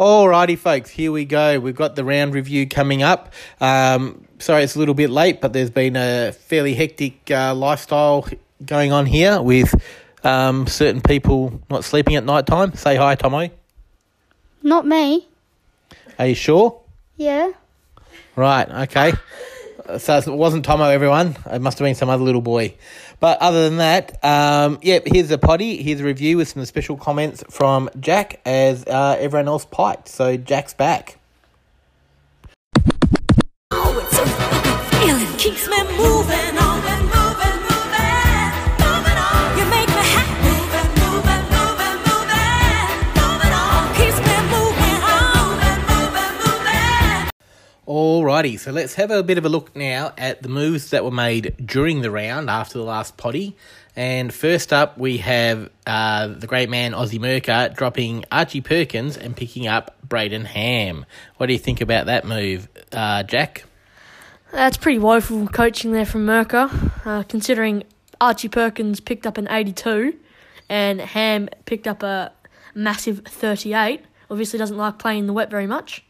Alrighty, folks, here we go. We've got the round review coming up. Um, sorry, it's a little bit late, but there's been a fairly hectic uh, lifestyle going on here with um, certain people not sleeping at night time. Say hi, Tomo. Not me. Are you sure? Yeah. Right, okay. So it wasn't Tomo, everyone. It must have been some other little boy. But other than that, um, yep, here's a potty. Here's a review with some special comments from Jack as uh, everyone else piped. So Jack's back. Oh, Alrighty, so let's have a bit of a look now at the moves that were made during the round after the last potty. And first up, we have uh, the great man Ozzy Merker dropping Archie Perkins and picking up Brayden Ham. What do you think about that move, uh, Jack? That's pretty woeful coaching there from Merker, uh, considering Archie Perkins picked up an 82 and Ham picked up a massive 38. Obviously, doesn't like playing in the wet very much.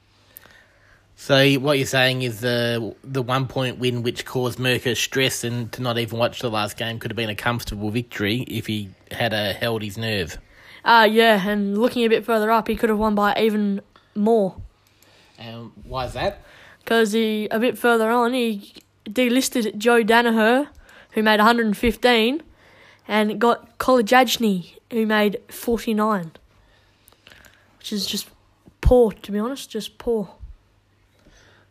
So what you're saying is the the one point win which caused Merker stress and to not even watch the last game could have been a comfortable victory if he had uh, held his nerve. Uh, yeah, and looking a bit further up, he could have won by even more. Um, why is that? Because he a bit further on, he delisted Joe Daniher, who made 115, and got College who made 49. Which is just poor, to be honest, just poor.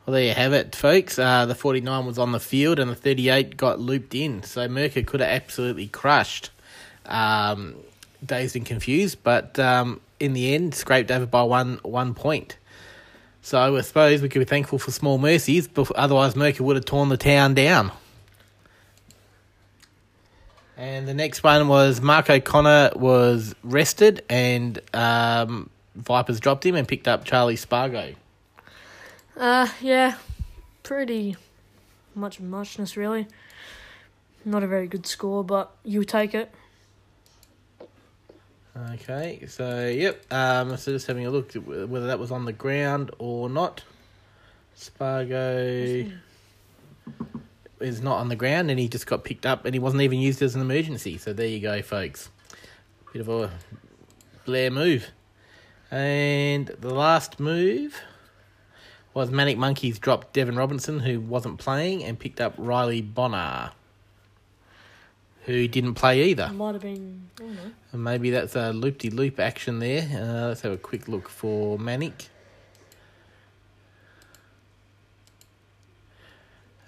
Well, there you have it, folks. Uh, the 49 was on the field and the 38 got looped in. So Merker could have absolutely crushed um, Dazed and Confused, but um, in the end, scraped over by one one point. So I suppose we could be thankful for small mercies, but otherwise Merker would have torn the town down. And the next one was Mark O'Connor was rested and um, Vipers dropped him and picked up Charlie Spargo. Uh, yeah, pretty much muchness, really. Not a very good score, but you take it. Okay, so yep. Um, so just having a look whether that was on the ground or not. Spargo is not on the ground, and he just got picked up, and he wasn't even used as an emergency. So there you go, folks. Bit of a Blair move, and the last move was Manic Monkeys dropped Devon Robertson, who wasn't playing, and picked up Riley Bonner, who didn't play either. Might have been. I don't know. And maybe that's a loop de loop action there. Uh, let's have a quick look for Manic.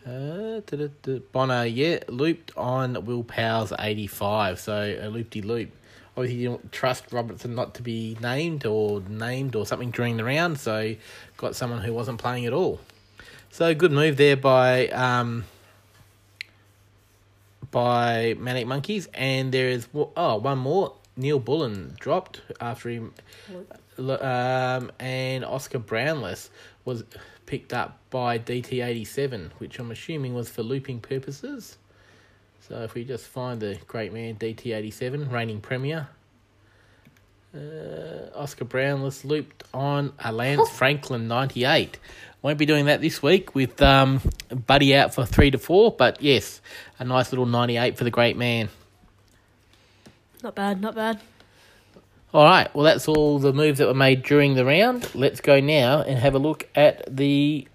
Uh. Bonner, yeah, looped on Will Powell's 85, so a loop de loop. Obviously, you don't trust Robertson not to be named or named or something during the round, so got someone who wasn't playing at all. So, good move there by um, by Manic Monkeys, and there is oh one more. Neil Bullen dropped after him, um, and Oscar Brownless was picked up by DT87, which I'm assuming was for looping purposes. So if we just find the great man DT87, reigning premier, uh, Oscar Brownless looped on a Lance Franklin 98. Won't be doing that this week with um, Buddy out for three to four, but yes, a nice little 98 for the great man. Not bad, not bad. All right, well, that's all the moves that were made during the round. Let's go now and have a look at the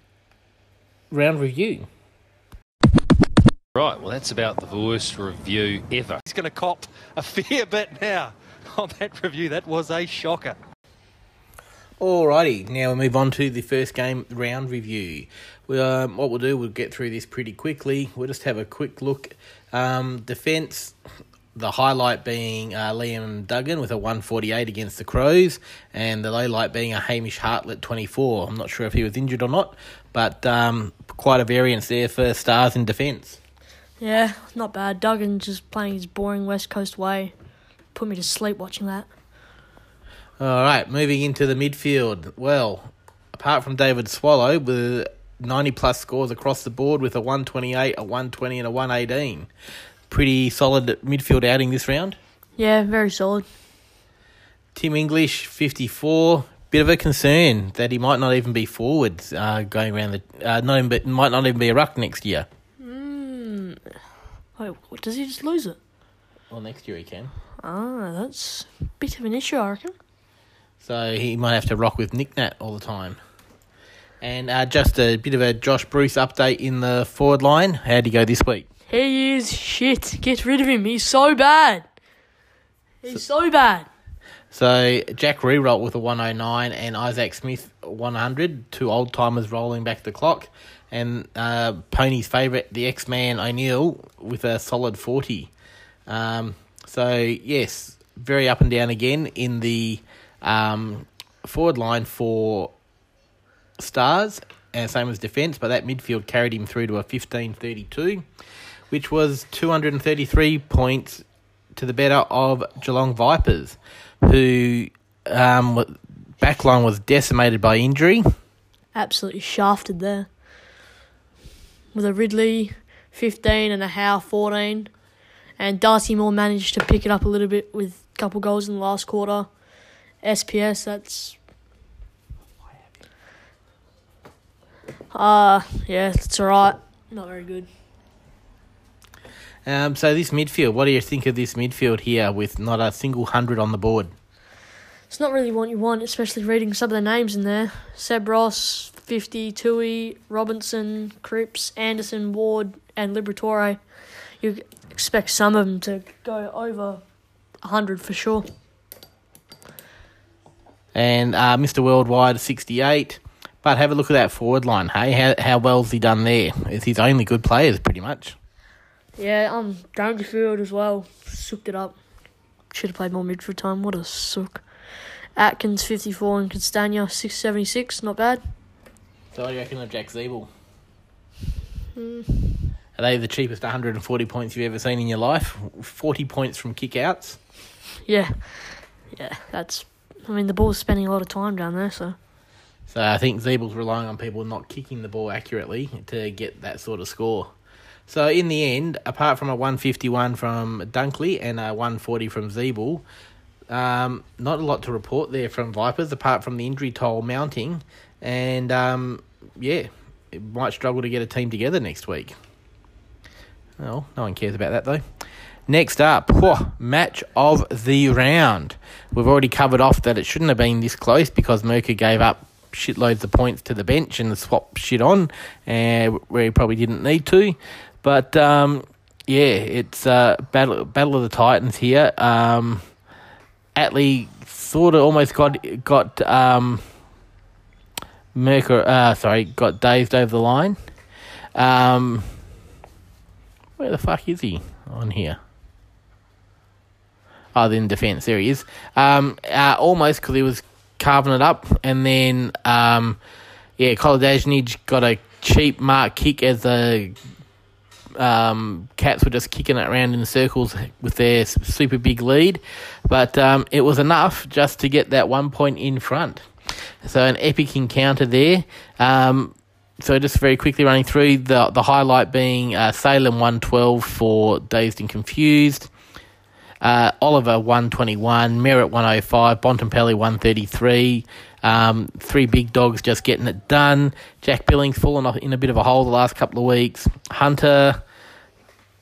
round review. Right, well, that's about the worst review ever. He's going to cop a fair bit now on that review. That was a shocker. Alrighty, now we move on to the first game round review. We, um, what we'll do, we'll get through this pretty quickly. We'll just have a quick look. Um, defence, the highlight being uh, Liam Duggan with a 148 against the Crows, and the low light being a Hamish Hartlett 24. I'm not sure if he was injured or not, but um, quite a variance there for stars in defence. Yeah, not bad. Duggan just playing his boring West Coast way. Put me to sleep watching that. All right, moving into the midfield. Well, apart from David Swallow, with 90 plus scores across the board with a 128, a 120, and a 118. Pretty solid midfield outing this round. Yeah, very solid. Tim English, 54. bit of a concern that he might not even be forward uh, going around the. Uh, not even, might not even be a ruck next year. Wait, what, does he just lose it? Well, next year he can. Ah, that's a bit of an issue, I reckon. So he might have to rock with Nick Nat all the time. And uh, just a bit of a Josh Bruce update in the forward line. How'd he go this week? He is shit. Get rid of him. He's so bad. He's so bad. So Jack Riewoldt with a 109 and Isaac Smith 100, two old timers rolling back the clock. And uh, Pony's favourite, the X Man O'Neill, with a solid 40. Um, so, yes, very up and down again in the um, forward line for Stars, and same as defence, but that midfield carried him through to a 1532, which was 233 points to the better of Geelong Vipers, who um, backline was decimated by injury. Absolutely shafted there. With a Ridley 15 and a Howe 14. And Darcy Moore managed to pick it up a little bit with a couple goals in the last quarter. SPS, that's. Uh, yeah, it's alright. Not very good. Um, so this midfield, what do you think of this midfield here with not a single hundred on the board? It's not really what you want, especially reading some of the names in there. Seb Ross, 50, Tui, Robinson, Cripps, Anderson, Ward, and Liberatore. You expect some of them to go over 100 for sure. And uh, Mr. Worldwide, 68. But have a look at that forward line, hey? How, how well's he done there? It's his only good players, pretty much. Yeah, um, Dangerfield as well. Sooked it up. Should have played more midfield time. What a sook. Atkins, 54, and Castagna, 676. Not bad. So what do you reckon of Jack Ziebell? Are they the cheapest 140 points you've ever seen in your life? 40 points from kickouts. Yeah. Yeah, that's. I mean, the ball's spending a lot of time down there, so. So I think Ziebell's relying on people not kicking the ball accurately to get that sort of score. So in the end, apart from a 151 from Dunkley and a 140 from Zeeble, um, not a lot to report there from Vipers, apart from the injury toll mounting. And um, yeah, it might struggle to get a team together next week. Well, no one cares about that though. Next up, match of the round. We've already covered off that it shouldn't have been this close because Merker gave up shitloads of points to the bench and swapped shit on, uh, where he probably didn't need to. But um, yeah, it's uh, battle battle of the Titans here. Um, Atley sort of almost got got um, Merker, uh, sorry, got dazed over the line. Um, where the fuck is he on here? Oh, then defence. There he is. Um, uh, almost because he was carving it up, and then um, yeah, Kolodjashnij got a cheap mark kick as the um, Cats were just kicking it around in circles with their super big lead, but um, it was enough just to get that one point in front. So an epic encounter there. Um, so just very quickly running through the the highlight being uh, Salem one twelve for Dazed and Confused. Uh, Oliver 121, Merritt 105, Bontempelli 133. Um, three big dogs just getting it done. Jack Billings fallen off in a bit of a hole the last couple of weeks. Hunter,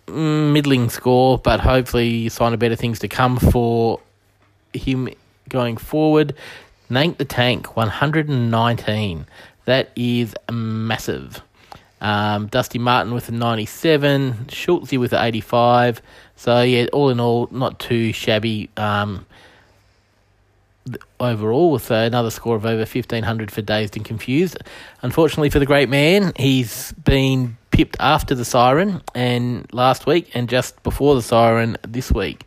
mm, middling score, but hopefully sign of better things to come for him going forward. Nank the Tank 119. That is massive. Um, Dusty Martin with a 97, Schultze with an 85. So, yeah, all in all, not too shabby um, overall, with another score of over 1500 for Dazed and Confused. Unfortunately for the great man, he's been pipped after the siren and last week and just before the siren this week.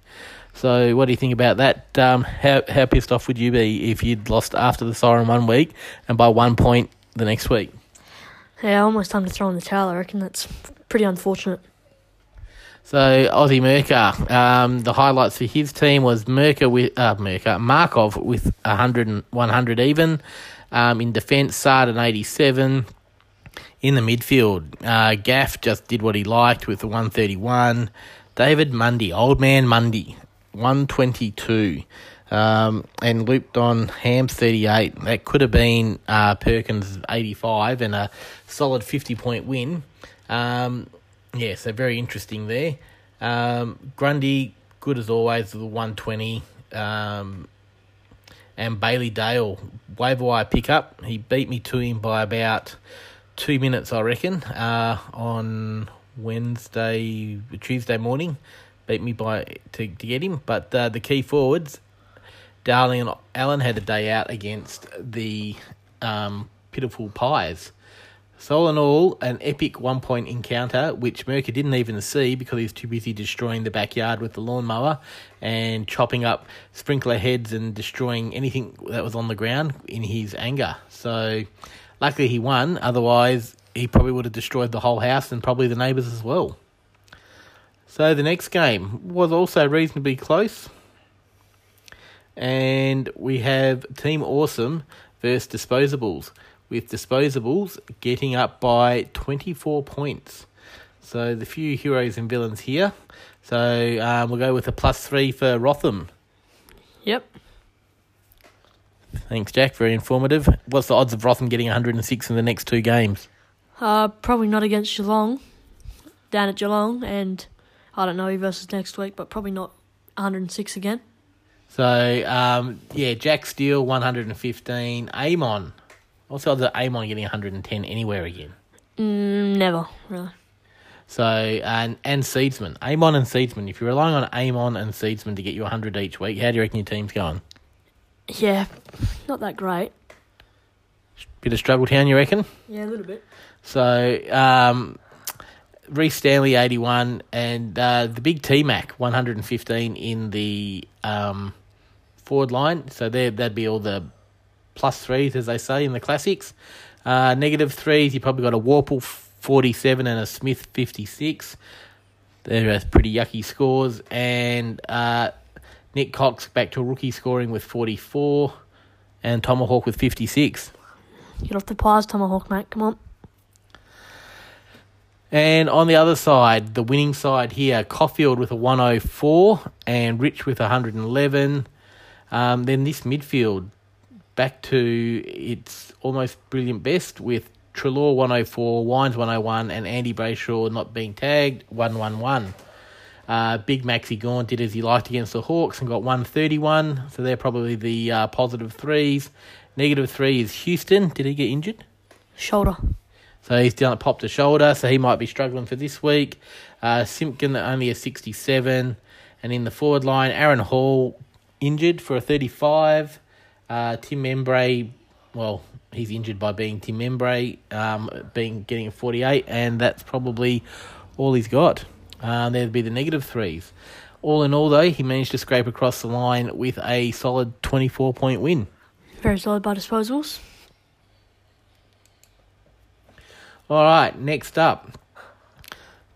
So, what do you think about that? Um, how, how pissed off would you be if you'd lost after the siren one week and by one point the next week? Yeah, almost time to throw in the towel, I reckon. That's pretty unfortunate. So Aussie Merker, um, the highlights for his team was Merker with uh, Merker Markov with 100 and 100 even. Um, in defence, Sarden 87. In the midfield, uh, Gaff just did what he liked with the 131. David Mundy, old man Mundy, 122. Um, and looped on Ham 38. That could have been uh, Perkins 85 and a solid 50 point win. Um, yeah, so very interesting there. Um, Grundy, good as always, the 120. Um, and Bailey Dale, waiver wire pickup. He beat me to him by about two minutes, I reckon, uh, on Wednesday, Tuesday morning. Beat me by to, to get him. But uh, the key forwards, Darling and Allen had a day out against the um, pitiful Pies. So all in all, an epic one point encounter, which Merker didn't even see because he was too busy destroying the backyard with the lawnmower and chopping up sprinkler heads and destroying anything that was on the ground in his anger. So luckily he won, otherwise he probably would have destroyed the whole house and probably the neighbours as well. So the next game was also reasonably close. And we have Team Awesome versus Disposables with disposables getting up by 24 points. So the few heroes and villains here. So um, we'll go with a plus three for Rotham. Yep. Thanks, Jack. Very informative. What's the odds of Rotham getting 106 in the next two games? Uh, probably not against Geelong, down at Geelong, and I don't know who versus next week, but probably not 106 again. So um, yeah, Jack Steele 115. Amon. What's the odds of Amon getting 110 anywhere again? Mm, never, really. So and and Seedsman, Amon and Seedsman. If you're relying on Amon and Seedsman to get you 100 each week, how do you reckon your team's going? Yeah, not that great. Bit of struggle town, you reckon? Yeah, a little bit. So, um, Rhys Stanley, 81, and uh, the big T Mac, 115 in the um, forward line. So, there, that'd be all the plus threes, as they say in the classics. Uh, negative threes, you probably got a Warple 47 and a Smith 56. They're pretty yucky scores. And uh, Nick Cox back to a rookie scoring with 44, and Tomahawk with 56. Get off the pies, Tomahawk, mate. Come on. And on the other side, the winning side here, Caulfield with a 104 and Rich with 111. Um, then this midfield back to its almost brilliant best with Trelaw 104, Wines 101, and Andy Brayshaw not being tagged 111. Uh, Big Maxi Gawn did as he liked against the Hawks and got 131, so they're probably the uh, positive threes. Negative three is Houston. Did he get injured? Shoulder. So he's down at popped a shoulder, so he might be struggling for this week. Uh, Simpkin only a 67. And in the forward line, Aaron Hall injured for a 35. Uh, Tim Membrey, well, he's injured by being Tim Membrey, um, being getting a 48, and that's probably all he's got. Uh, there'd be the negative threes. All in all, though, he managed to scrape across the line with a solid 24 point win. Very solid by disposals. All right, next up.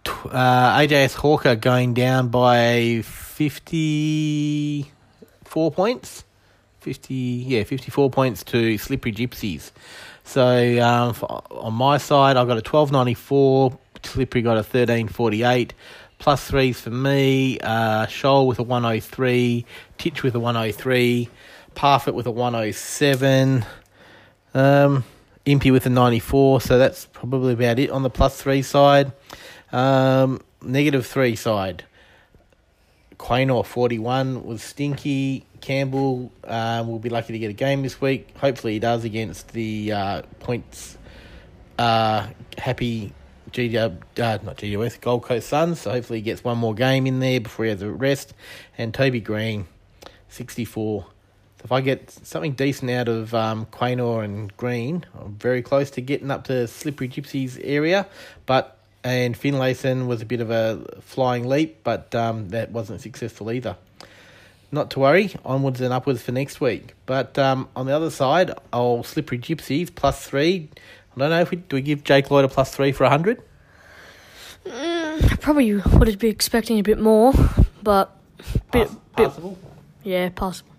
Uh, AJS Hawker going down by 54 points. 50, yeah, 54 points to Slippery Gypsies. So um, for, on my side, I've got a 1294. Slippery got a 1348. Plus threes for me. Uh, Shoal with a 103. Titch with a 103. Parfitt with a 107. Um, Impy with a 94, so that's probably about it on the plus three side. Um, negative three side. Quaynor 41 was stinky. Campbell uh, will be lucky to get a game this week. Hopefully, he does against the uh, points uh, happy GW, uh, not GWS, Gold Coast Suns. So hopefully, he gets one more game in there before he has a rest. And Toby Green, 64. So if I get something decent out of um, Quaynor and Green, I'm very close to getting up to Slippery Gypsies area. But and Finlayson was a bit of a flying leap, but um, that wasn't successful either. Not to worry, onwards and upwards for next week. But um, on the other side, I'll Slippery Gypsies plus three. I don't know if we do we give Jake Lloyd a plus three for a hundred. I probably would be expecting a bit more, but bit, bit Passable. yeah, possible.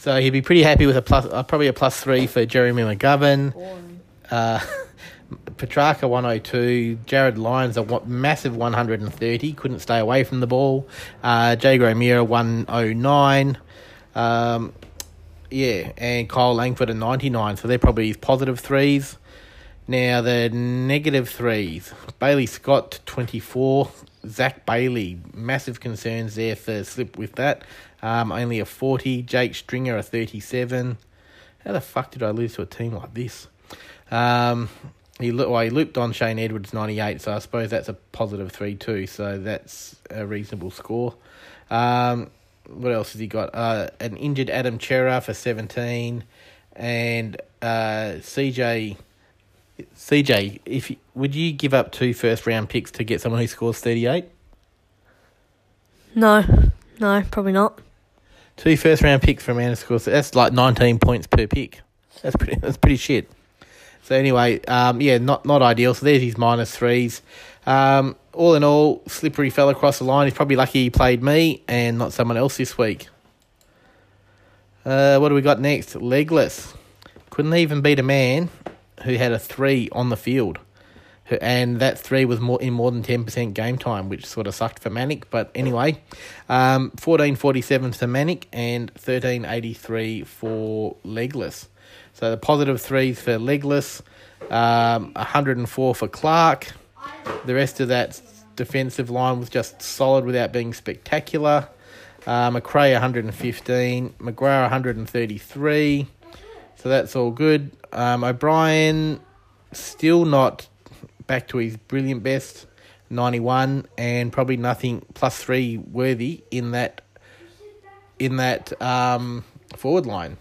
So he'd be pretty happy with a plus, uh, probably a plus three for Jeremy McGovern. Uh, Petrarca 102, Jarryd Lyons a massive 130, couldn't stay away from the ball. Uh, Jay Gromira 109, uh, Um, yeah, and Kyle Langford a 99. So they're probably his positive threes. Now the negative threes. Bailey Scott, 24. Zac Bailey, massive concerns there for slip with that. Um, only a 40. Jake Stringer, a 37. How the fuck did I lose to a team like this? Um, he, well, he looped on Shane Edwards, 98, so I suppose that's a positive 3 2, so that's a reasonable score. Um, what else has he got? Uh, an injured Adam Cerra for 17, and uh, CJ. CJ, if you, would you give up two first round picks to get someone who scores 38? No, no, probably not. Two first round picks from a man who scores that's like 19 points per pick. That's pretty that's pretty shit. So anyway, um, yeah, not not ideal. So there's his minus threes. Um, all in all, slippery fell across the line. He's probably lucky he played me and not someone else this week. Uh, what do we got next? Legless. Couldn't even beat a man who had a three on the field. And that three was more in more than 10% game time, which sort of sucked for Manic. But anyway, um, 1447 for Manic and 1383 for Legless. So the positive threes for Legless, um, 104 for Clark. The rest of that defensive line was just solid without being spectacular. Uh, McRae 115, McGrath 133. So that's all good. Um, O'Brien still not back to his brilliant best, 91, and probably nothing plus three worthy in that in that um, forward line.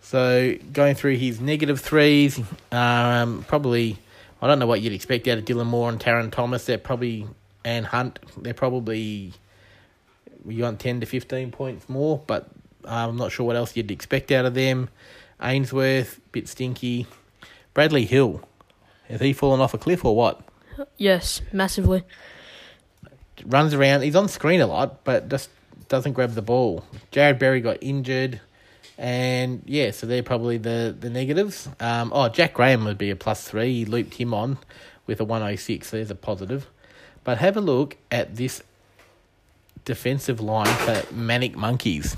So going through his negative threes, um, probably I don't know what you'd expect out of Dylan Moore and Taron Thomas. They're probably and Hunt. They're probably you want ten to fifteen points more, but I'm not sure what else you'd expect out of them. Ainsworth, bit stinky. Bradley Hill, has he fallen off a cliff or what? Yes, massively. runs around. He's on screen a lot, but just doesn't grab the ball. Jarrod Berry got injured, and yeah, so they're probably the the negatives. Um, oh, Jack Graham would be a plus three. He looped him on with a one oh six. There's a positive. But have a look at this defensive line for Manic Monkeys.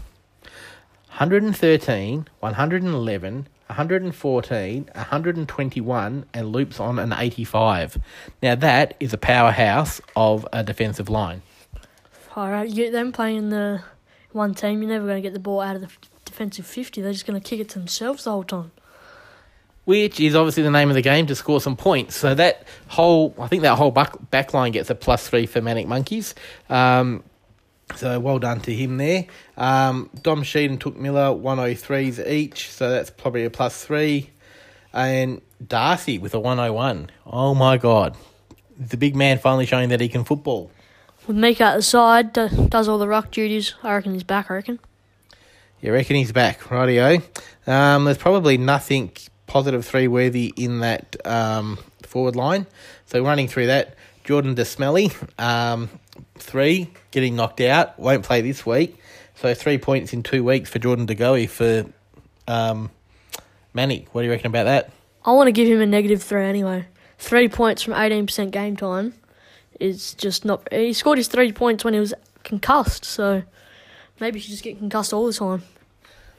113, 111, 114, 121, and loops on an 85. Now, that is a powerhouse of a defensive line. All right, you get them playing in the one team. You're never going to get the ball out of the defensive fifty. They're just going to kick it to themselves the whole time. Which is obviously the name of the game to score some points. So that whole, I think that whole back, back line gets a plus three for Manic Monkeys. Um, so well done to him there. Um, Dom Sheed and Touk Miller, 103s each. So that's probably a plus three. And Darcy with a 101. Oh my God. The big man finally showing that he can football. With Meek out the side, do, does all the ruck duties. I reckon he's back. I reckon. You reckon he's back, rightio. Um, there's probably nothing positive three worthy in that um, forward line. So running through that, Jordan DeSmelly, um, three, getting knocked out, won't play this week. So three points in two weeks for Jordan DeGoey for um, Manny. What do you reckon about that? I want to give him a negative three anyway. Three points from eighteen percent game time is just not. He scored his three points when he was concussed, so maybe he should just get concussed all the time.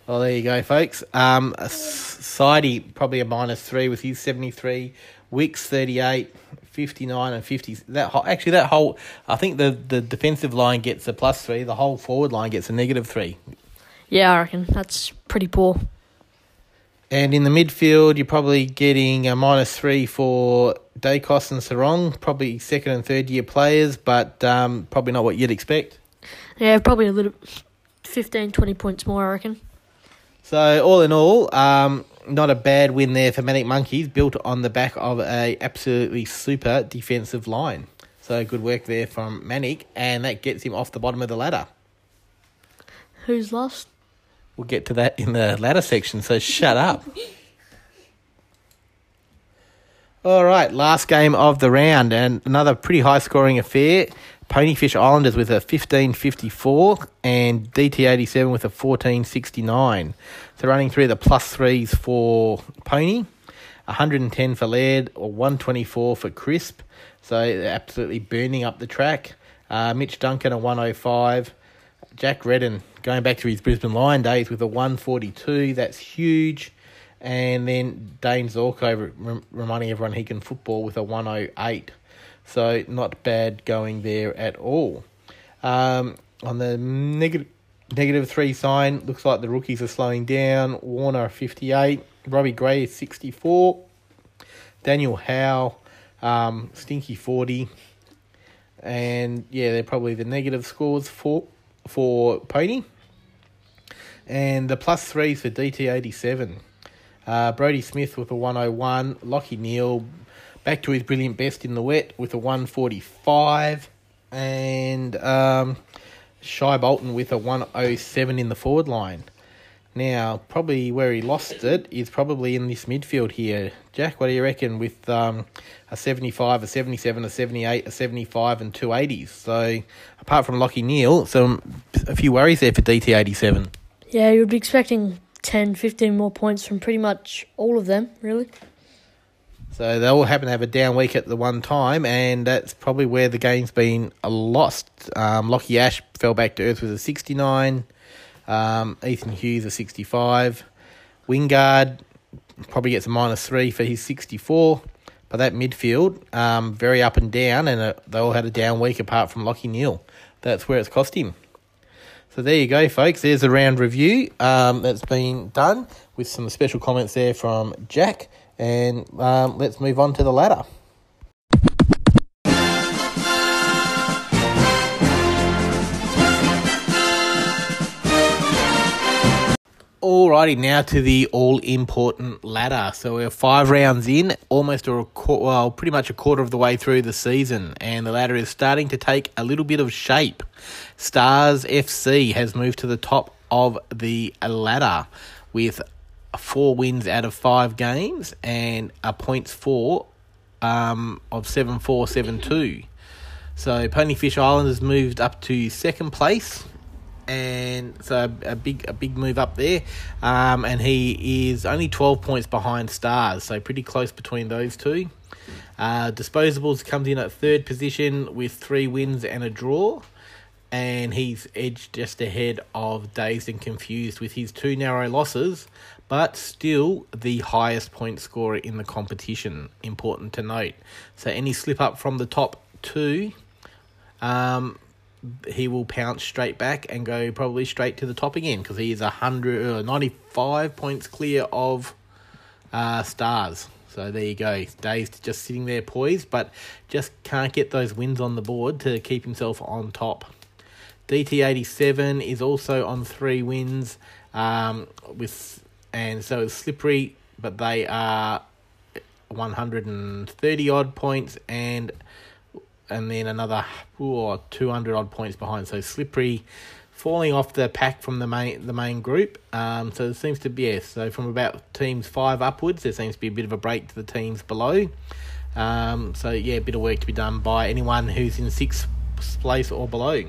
Well, there you go, folks. Um, Sidey, probably a minus three with his 73. Wicks, 38. 59 and 50. That whole, Actually, that whole... I think the, the defensive line gets a plus three. The whole forward line gets a negative three. Yeah, I reckon that's pretty poor. And in the midfield, you're probably getting a minus three for Daicos and Serong. Probably second and third year players, but um, probably not what you'd expect. Yeah, probably a little 15, 20 points more, I reckon. So all in all, um, not a bad win there for Manic Monkeys, built on the back of a absolutely super defensive line. So good work there from Manic, and that gets him off the bottom of the ladder. Who's lost? We'll get to that in the ladder section, so shut up. All right, last game of the round, and another pretty high scoring affair. Ponyfish Islanders with a 1554 and DT87 with a 1469. So running through the plus threes for Pony, 110 for Laird or 124 for Crisp. So absolutely burning up the track. Uh, Mitch Duncan a 105. Jack Redden going back to his Brisbane Lion days with a 142. That's huge. And then Dane Zorko rem- reminding everyone he can football with a 108. So not bad going there at all. Um, on the negative negative three sign, looks like the rookies are slowing down. Warner 58, Robbie Gray is 64, Daniel Howe, um, Stinky 40, and yeah, they're probably the negative scores for for Pony. And the plus threes for DT87. Uh, Brodie Smith with a 101, Lachie Neale back to his brilliant best in the wet with a 145, and um, Shai Bolton with a 107 in the forward line. Now, probably where he lost it is probably in this midfield here. Jack, what do you reckon with um, a 75, a 77, a 78, a 75, and two 80s? So, apart from Lachie Neale, some a few worries there for DT87. Yeah, you would be expecting 10, 15 more points from pretty much all of them, really. So they all happen to have a down week at the one time, and that's probably where the game's been lost. Um, Lachie Ash fell back to earth with a 69. Um, Ethan Hughes a 65. Wingard probably gets a minus three for his 64. But that midfield, um, very up and down, and uh, they all had a down week apart from Lachie Neale. That's where it's cost him. So there you go, folks. There's a round review um, that's been done with some special comments there from Jack. And um, let's move on to the ladder. Alrighty, now to the all important ladder. So we're five rounds in, almost a well, pretty much a quarter of the way through the season, and the ladder is starting to take a little bit of shape. Stars FC has moved to the top of the ladder with four wins out of five games and a points four um, of seven four seven two. So Ponyfish Island has moved up to second place, and so a big a big move up there. Um, and he is only twelve points behind Stars, so pretty close between those two. Uh, Disposables comes in at third position with three wins and a draw. And he's edged just ahead of Dazed and Confused with his two narrow losses, but still the highest point scorer in the competition. Important to note. So any slip up from the top two, um, he will pounce straight back and go probably straight to the top again because he is a hundred uh, ninety five points clear of uh, stars. So there you go. Dazed just sitting there poised, but just can't get those wins on the board to keep himself on top. DT87 is also on three wins um, with and so it's slippery, but they are 130 odd points and and then another ooh, 200 odd points behind. So slippery falling off the pack from the main the main group. Um, so it seems to be yeah, so from about teams five upwards, there seems to be a bit of a break to the teams below. Um, so yeah, a bit of work to be done by anyone who's in sixth place or below.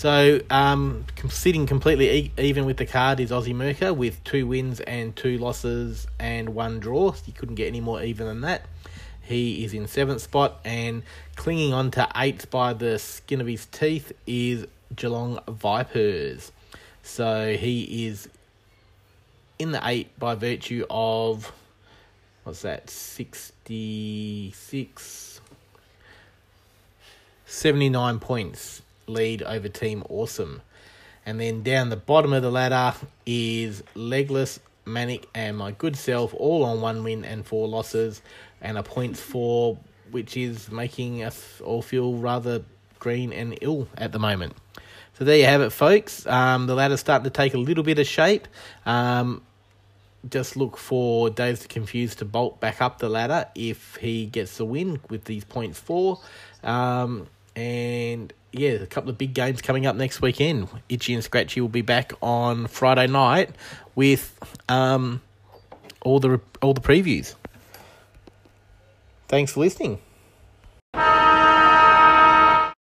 So, um, sitting completely e- even with the card is Aussie Merker with two wins and two losses and one draw. You couldn't get any more even than that. He is in seventh spot and clinging on to eighth by the skin of his teeth is Geelong Vipers. So he is in the eight by virtue of what's that 66 79 points lead over Team Awesome. And then down the bottom of the ladder is Legless, Manic, and my good self, all on one win and four losses, and a points four, which is making us all feel rather green and ill at the moment. So there you have it, folks. Um, the ladder's starting to take a little bit of shape. Um, just look for Dave the Confused to bolt back up the ladder if he gets the win with these points four. Um, and yeah, a couple of big games coming up next weekend. Itchy and Scratchy will be back on Friday night with um, all the all the previews. Thanks for listening.